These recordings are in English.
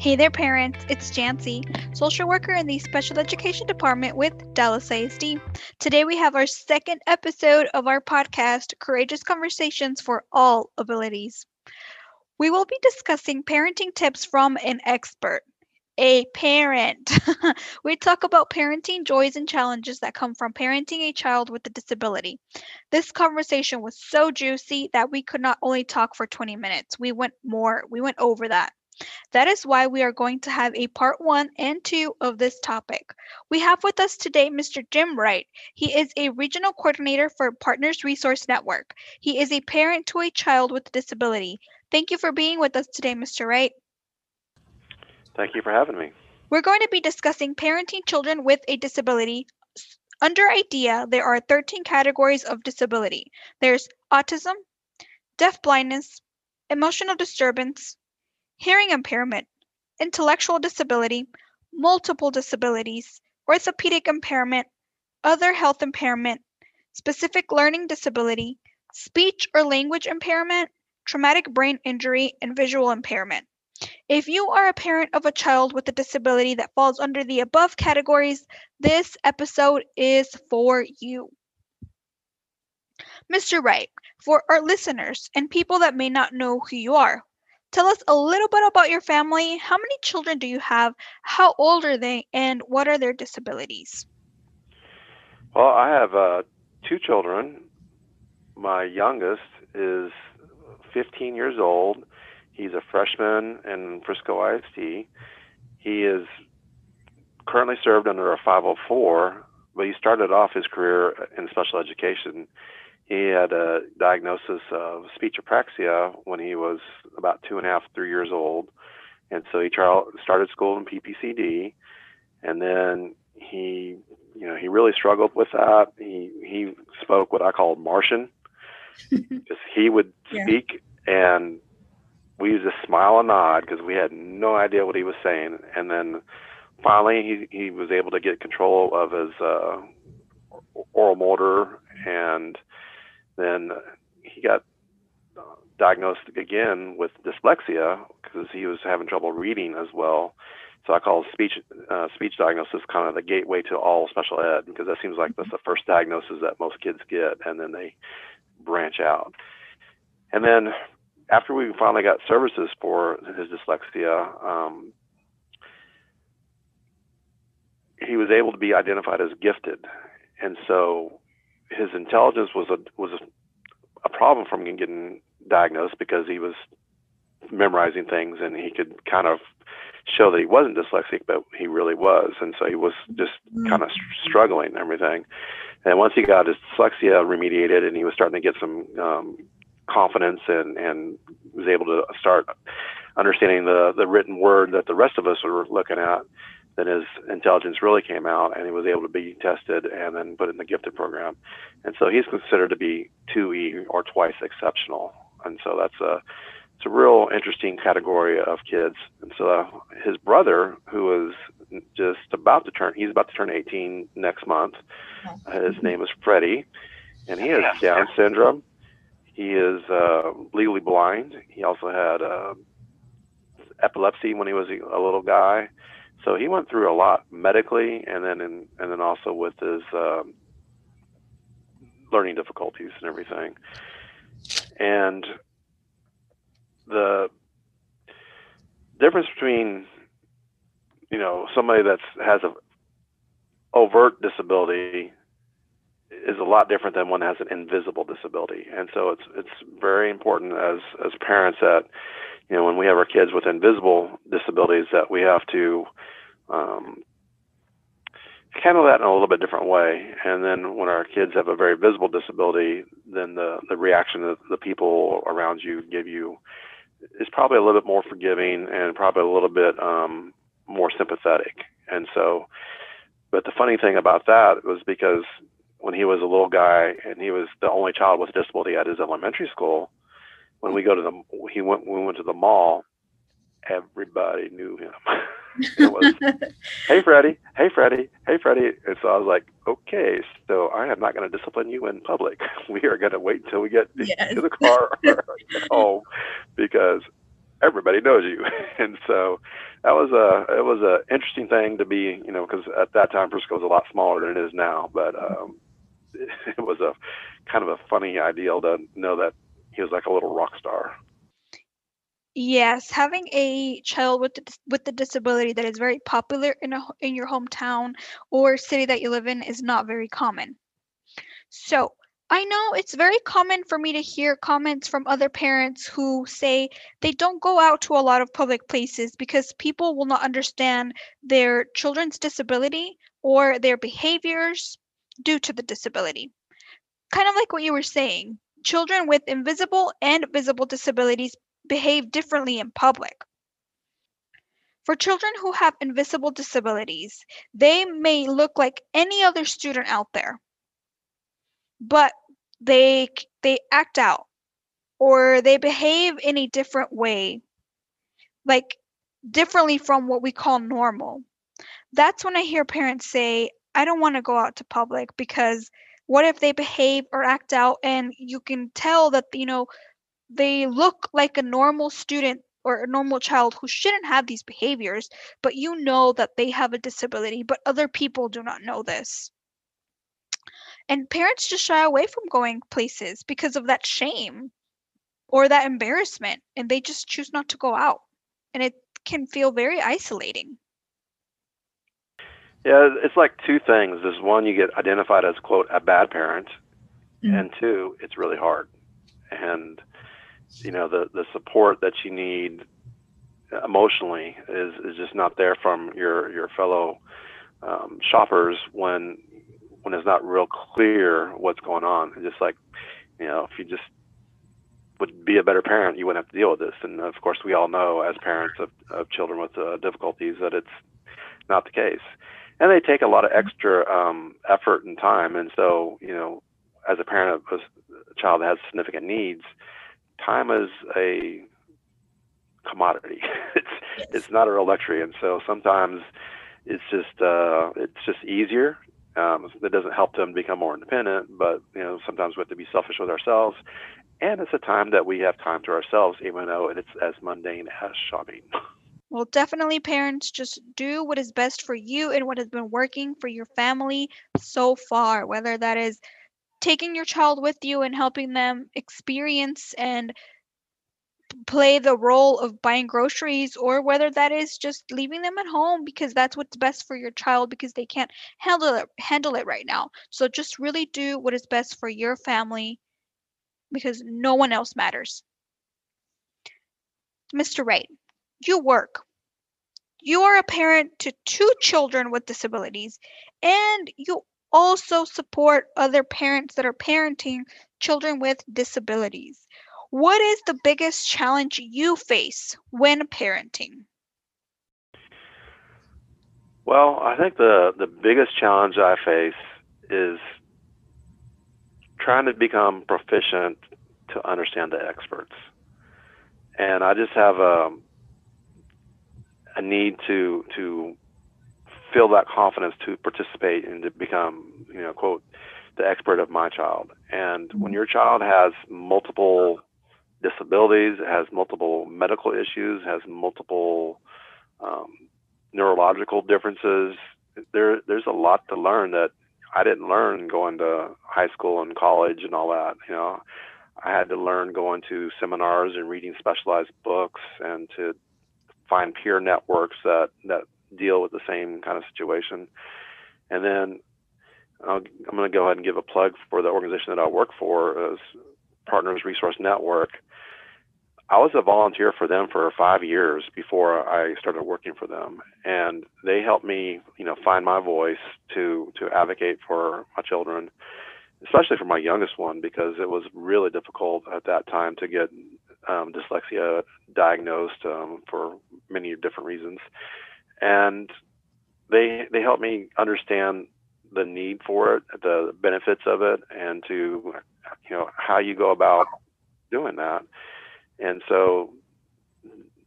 Hey there, parents. It's Jancy, social worker in the special education department with Dallas ISD. Today, we have our second episode of our podcast, Courageous Conversations for All Abilities. We will be discussing parenting tips from an expert, a parent. we talk about parenting joys and challenges that come from parenting a child with a disability. This conversation was so juicy that we could not only talk for 20 minutes, we went more, we went over that. That is why we are going to have a part one and two of this topic. We have with us today Mr. Jim Wright. He is a regional coordinator for Partners Resource Network. He is a parent to a child with a disability. Thank you for being with us today, Mr. Wright. Thank you for having me. We're going to be discussing parenting children with a disability. Under IDEA, there are 13 categories of disability there's autism, deaf blindness, emotional disturbance, hearing impairment, intellectual disability, multiple disabilities, orthopedic impairment, other health impairment, specific learning disability, speech or language impairment, traumatic brain injury, and visual impairment. If you are a parent of a child with a disability that falls under the above categories, this episode is for you. Mr. Wright, for our listeners and people that may not know who you are, tell us a little bit about your family. How many children do you have? How old are they? And what are their disabilities? Well, I have uh, two children. My youngest is 15 years old. He's a freshman in Frisco ISD. He is currently served under a 504, but he started off his career in special education he had a diagnosis of speech apraxia when he was about two and a half, three years old. And so he started school in PPCD. And then he, you know, he really struggled with that. He, he spoke what I call Martian because he would speak yeah. and we used to smile and nod because we had no idea what he was saying. And then finally he, he was able to get control of his uh, oral motor and then he got uh, diagnosed again with dyslexia because he was having trouble reading as well. So I call speech uh, speech diagnosis kind of the gateway to all special ed because that seems like that's the first diagnosis that most kids get, and then they branch out. And then after we finally got services for his dyslexia, um, he was able to be identified as gifted, and so his intelligence was a was a, a problem from getting diagnosed because he was memorizing things and he could kind of show that he wasn't dyslexic, but he really was, and so he was just mm-hmm. kind of struggling and everything. And once he got his dyslexia remediated and he was starting to get some um, confidence and and was able to start understanding the the written word that the rest of us were looking at, then his intelligence really came out and he was able to be tested and then put in the gifted program. And so he's considered to be 2E or twice exceptional. And so that's a it's a real interesting category of kids. And so uh, his brother, who is just about to turn, he's about to turn 18 next month. His name is Freddie, and he has Down syndrome. He is uh, legally blind. He also had uh, epilepsy when he was a little guy. So he went through a lot medically, and then in, and then also with his um, learning difficulties and everything. And the difference between you know somebody that has a overt disability is a lot different than one that has an invisible disability. And so it's it's very important as as parents that you know when we have our kids with invisible disabilities that we have to um, handle that in a little bit different way. And then when our kids have a very visible disability, then the, the reaction that the people around you give you is probably a little bit more forgiving and probably a little bit um, more sympathetic. And so, but the funny thing about that was because when he was a little guy and he was the only child with a disability at his elementary school, when we go to the he went we went to the mall, everybody knew him. it was, hey Freddie, hey Freddie, hey Freddie. And so I was like, okay, so I am not going to discipline you in public. We are going to wait until we get yes. to the car or home because everybody knows you. And so that was a it was a interesting thing to be you know because at that time Frisco was a lot smaller than it is now, but um, it was a kind of a funny ideal to know that he was like a little rock star. Yes, having a child with the, with the disability that is very popular in a, in your hometown or city that you live in is not very common. So, I know it's very common for me to hear comments from other parents who say they don't go out to a lot of public places because people will not understand their children's disability or their behaviors due to the disability. Kind of like what you were saying, children with invisible and visible disabilities behave differently in public. For children who have invisible disabilities, they may look like any other student out there but they they act out or they behave in a different way like differently from what we call normal that's when i hear parents say i don't want to go out to public because what if they behave or act out and you can tell that you know they look like a normal student or a normal child who shouldn't have these behaviors but you know that they have a disability but other people do not know this and parents just shy away from going places because of that shame or that embarrassment, and they just choose not to go out. And it can feel very isolating. Yeah, it's like two things. There's one, you get identified as, quote, a bad parent, mm-hmm. and two, it's really hard. And, you know, the, the support that you need emotionally is, is just not there from your, your fellow um, shoppers when when it's not real clear what's going on. just like, you know, if you just would be a better parent, you wouldn't have to deal with this. And of course, we all know as parents of, of children with uh, difficulties that it's not the case. And they take a lot of extra um, effort and time. And so, you know, as a parent of a child that has significant needs, time is a commodity. it's yes. it's not a real luxury, and so sometimes it's just uh, it's just easier um, that doesn't help them become more independent, but you know sometimes we have to be selfish with ourselves, and it's a time that we have time to ourselves, even though it's as mundane as shopping. Well, definitely, parents, just do what is best for you and what has been working for your family so far, whether that is taking your child with you and helping them experience and play the role of buying groceries or whether that is just leaving them at home because that's what's best for your child because they can't handle it handle it right now. So just really do what is best for your family because no one else matters. Mr. Wright, you work. You are a parent to two children with disabilities and you also support other parents that are parenting children with disabilities. What is the biggest challenge you face when parenting? Well, I think the the biggest challenge I face is trying to become proficient to understand the experts. And I just have a a need to to feel that confidence to participate and to become, you know, quote, the expert of my child. And when your child has multiple disabilities, has multiple medical issues, has multiple um, neurological differences. There, there's a lot to learn that I didn't learn going to high school and college and all that. You know, I had to learn going to seminars and reading specialized books and to find peer networks that that deal with the same kind of situation. And then i am going to go ahead and give a plug for the organization that I work for, as Partners Resource Network. I was a volunteer for them for five years before I started working for them, and they helped me, you know, find my voice to to advocate for my children, especially for my youngest one because it was really difficult at that time to get um, dyslexia diagnosed um, for many different reasons, and they they helped me understand the need for it, the benefits of it, and to you know how you go about doing that and so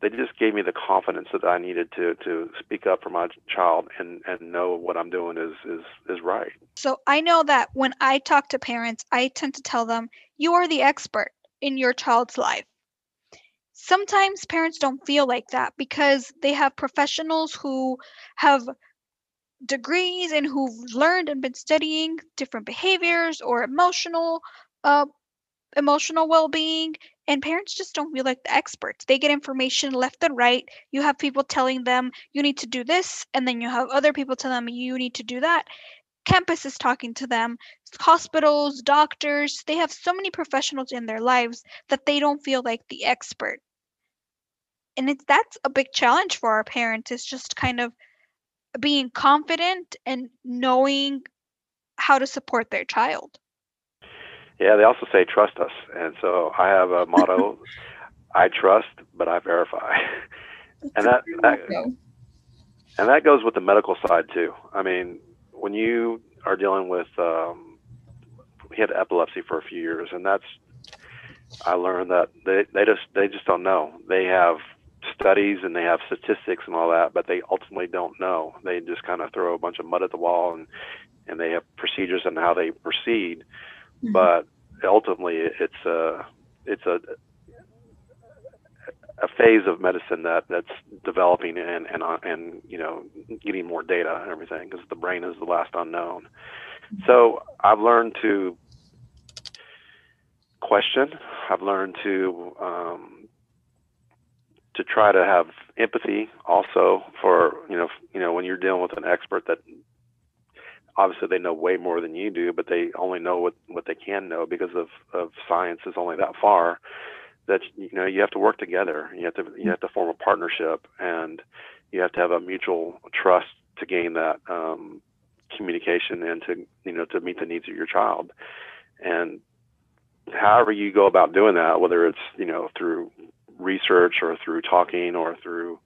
they just gave me the confidence that I needed to to speak up for my child and and know what I'm doing is is is right. So I know that when I talk to parents, I tend to tell them you are the expert in your child's life. Sometimes parents don't feel like that because they have professionals who have degrees and who've learned and been studying different behaviors or emotional uh, emotional well-being and parents just don't feel like the experts. They get information left and right. You have people telling them you need to do this and then you have other people telling them you need to do that campus is talking to them hospitals doctors they have so many professionals in their lives that they don't feel like the expert. And it's that's a big challenge for our parents is just kind of being confident and knowing how to support their child. Yeah, they also say trust us, and so I have a motto: I trust, but I verify, and that, that and that goes with the medical side too. I mean, when you are dealing with, um, he had epilepsy for a few years, and that's I learned that they they just they just don't know. They have studies and they have statistics and all that, but they ultimately don't know. They just kind of throw a bunch of mud at the wall and and they have procedures and how they proceed mm-hmm. but ultimately it's a it's a a phase of medicine that that's developing and and and you know getting more data and everything because the brain is the last unknown. So I've learned to question. I've learned to um, to try to have empathy also for you know you know when you're dealing with an expert that obviously they know way more than you do, but they only know what, what they can know because of, of science is only that far that you know you have to work together. You have to you have to form a partnership and you have to have a mutual trust to gain that um, communication and to you know to meet the needs of your child. And however you go about doing that, whether it's you know through research or through talking or through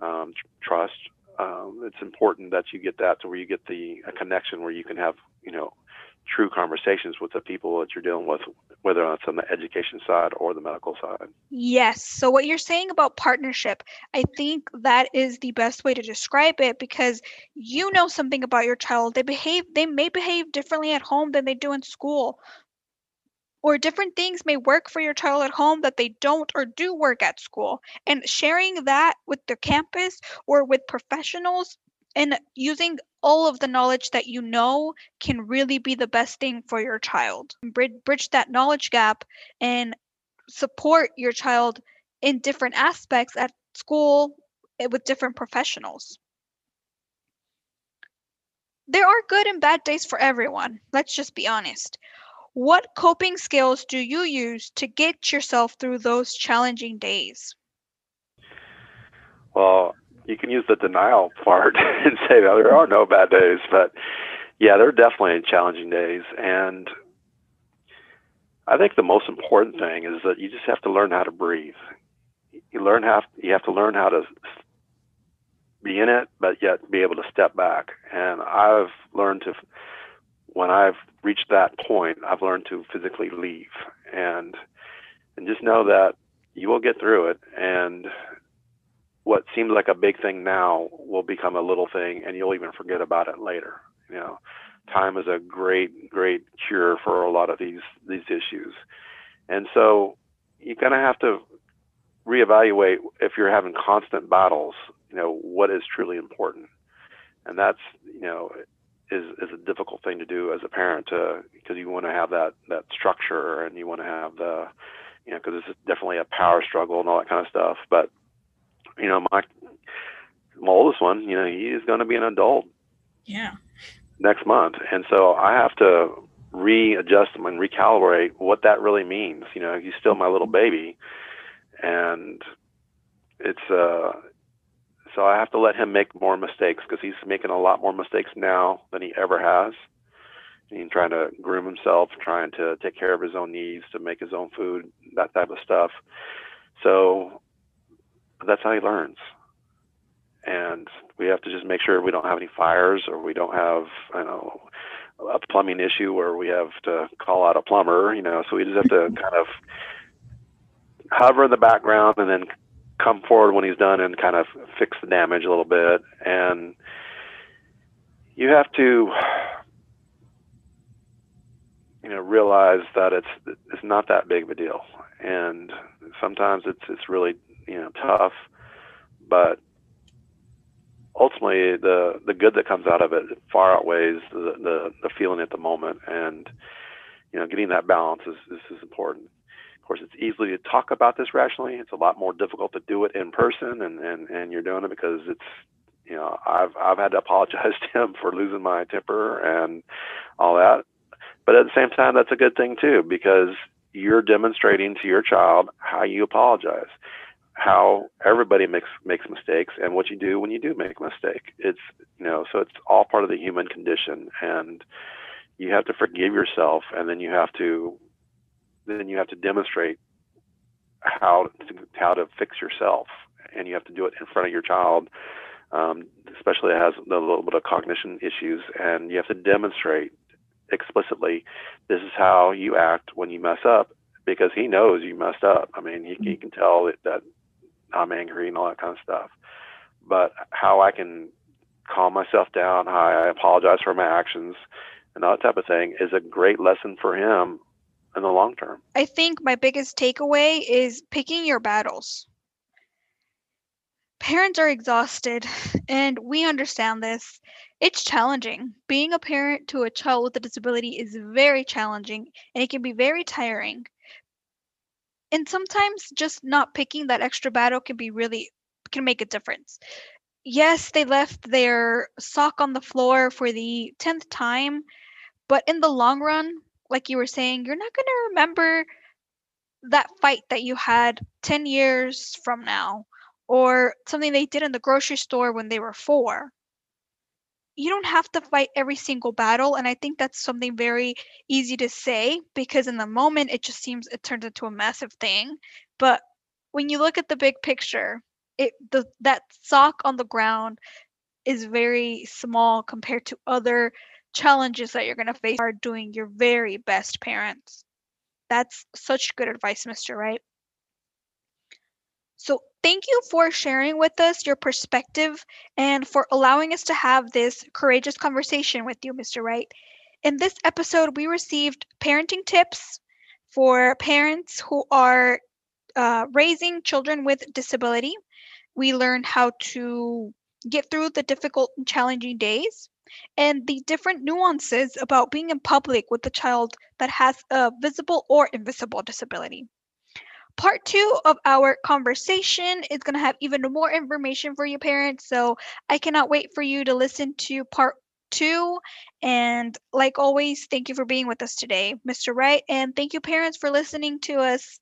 um, trust um, it's important that you get that to where you get the a connection where you can have you know true conversations with the people that you're dealing with, whether it's on the education side or the medical side. Yes. So, what you're saying about partnership, I think that is the best way to describe it because you know something about your child. They behave, they may behave differently at home than they do in school or different things may work for your child at home that they don't or do work at school. And sharing that with the campus or with professionals and using all of the knowledge that you know can really be the best thing for your child. Bridge that knowledge gap and support your child in different aspects at school eh, with different professionals. There are good and bad days for everyone. Let's just be honest. What coping skills do you use to get yourself through those challenging days? Well, you can use the denial part and say that there are no bad days, but yeah, there are definitely challenging days. And I think the most important thing is that you just have to learn how to breathe. You learn how you have to learn how to be in it, but yet be able to step back. And I've learned to when I've reached that point, I've learned to physically leave and and just know that you will get through it and what seems like a big thing now will become a little thing and you'll even forget about it later. You know, time is a great, great cure for a lot of these these issues. And so you kind of have to reevaluate if you're having constant battles, you know, what is truly important. And that's, you know, is is a difficult thing to do as a parent to because you want to have that that structure and you want to have the you know because it's definitely a power struggle and all that kind of stuff but you know my my oldest one you know he is going to be an adult yeah next month and so i have to readjust and recalibrate what that really means you know he's still my little baby and it's uh so I have to let him make more mistakes because he's making a lot more mistakes now than he ever has. He's trying to groom himself, trying to take care of his own needs, to make his own food, that type of stuff. So that's how he learns. And we have to just make sure we don't have any fires or we don't have, you know, a plumbing issue where we have to call out a plumber, you know, so we just have to mm-hmm. kind of hover in the background and then come forward when he's done and kind of fix the damage a little bit. And you have to, you know, realize that it's it's not that big of a deal. and sometimes it's it's really you know tough, but ultimately the the good that comes out of it far outweighs the the, the feeling at the moment, and you know getting that balance is, is is important. Of course, it's easy to talk about this rationally. It's a lot more difficult to do it in person, and and and you're doing it because it's you know I've I've had to apologize to him for losing my temper and all that. But at the same time, that's a good thing too because you're demonstrating to your child how you apologize, how everybody makes makes mistakes, and what you do when you do make a mistake. It's you know so it's all part of the human condition, and you have to forgive yourself, and then you have to then you have to demonstrate how to, how to fix yourself, and you have to do it in front of your child, um, especially it has a little bit of cognition issues, and you have to demonstrate explicitly this is how you act when you mess up because he knows you messed up. I mean, he, he can tell that, that I'm angry and all that kind of stuff. But how I can calm myself down, how I apologize for my actions, and all that type of thing is a great lesson for him in the long term. I think my biggest takeaway is picking your battles. Parents are exhausted, and we understand this. It's challenging. Being a parent to a child with a disability is very challenging and it can be very tiring. And sometimes just not picking that extra battle can be really can make a difference. Yes, they left their sock on the floor for the 10th time, but in the long run, like you were saying, you're not going to remember that fight that you had 10 years from now or something they did in the grocery store when they were 4 you don't have to fight every single battle and i think that's something very easy to say because in the moment it just seems it turns into a massive thing. But when you look at the big picture it the that sock on the ground is very small compared to other challenges that you're going to face. Are doing your very best parents. That's such good advice mr Wright? So thank you for sharing with us your perspective and for allowing us to have this courageous conversation with you, Mr. Wright. In this episode, we received parenting tips for parents who are uh, raising children with disability. We learned how to get through the difficult and challenging days and the different nuances about being in public with a child that has a visible or invisible disability. Part two of our conversation is going to have even more information for you parents. So I cannot wait for you to listen to part two. And like always, thank you for being with us today, Mr. Wright. And thank you, parents, for listening to us.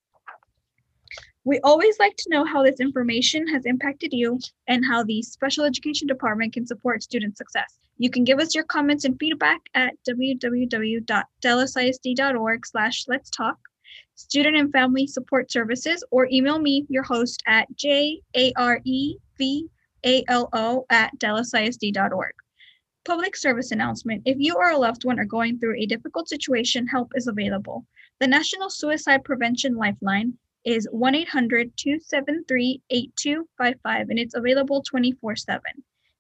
We always like to know how this information has impacted you and how the special education department can support student success. You can give us your comments and feedback at www.dallasisd.org slash let's talk Student and Family Support Services, or email me, your host, at jarevalo at dallasisd.org. Public service announcement. If you or a loved one are going through a difficult situation, help is available. The National Suicide Prevention Lifeline is 1 800 273 8255 and it's available 24 7.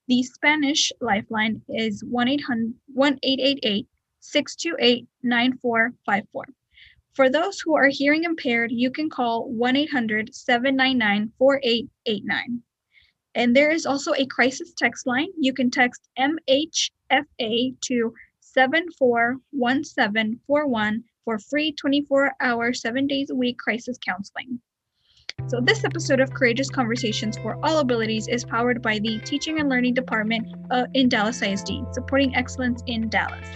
The Spanish Lifeline is 1 888 628 9454. For those who are hearing impaired, you can call 1 800 799 4889. And there is also a crisis text line. You can text MHFA to 741741 for free 24 hour, seven days a week crisis counseling. So, this episode of Courageous Conversations for All Abilities is powered by the Teaching and Learning Department uh, in Dallas ISD, supporting excellence in Dallas.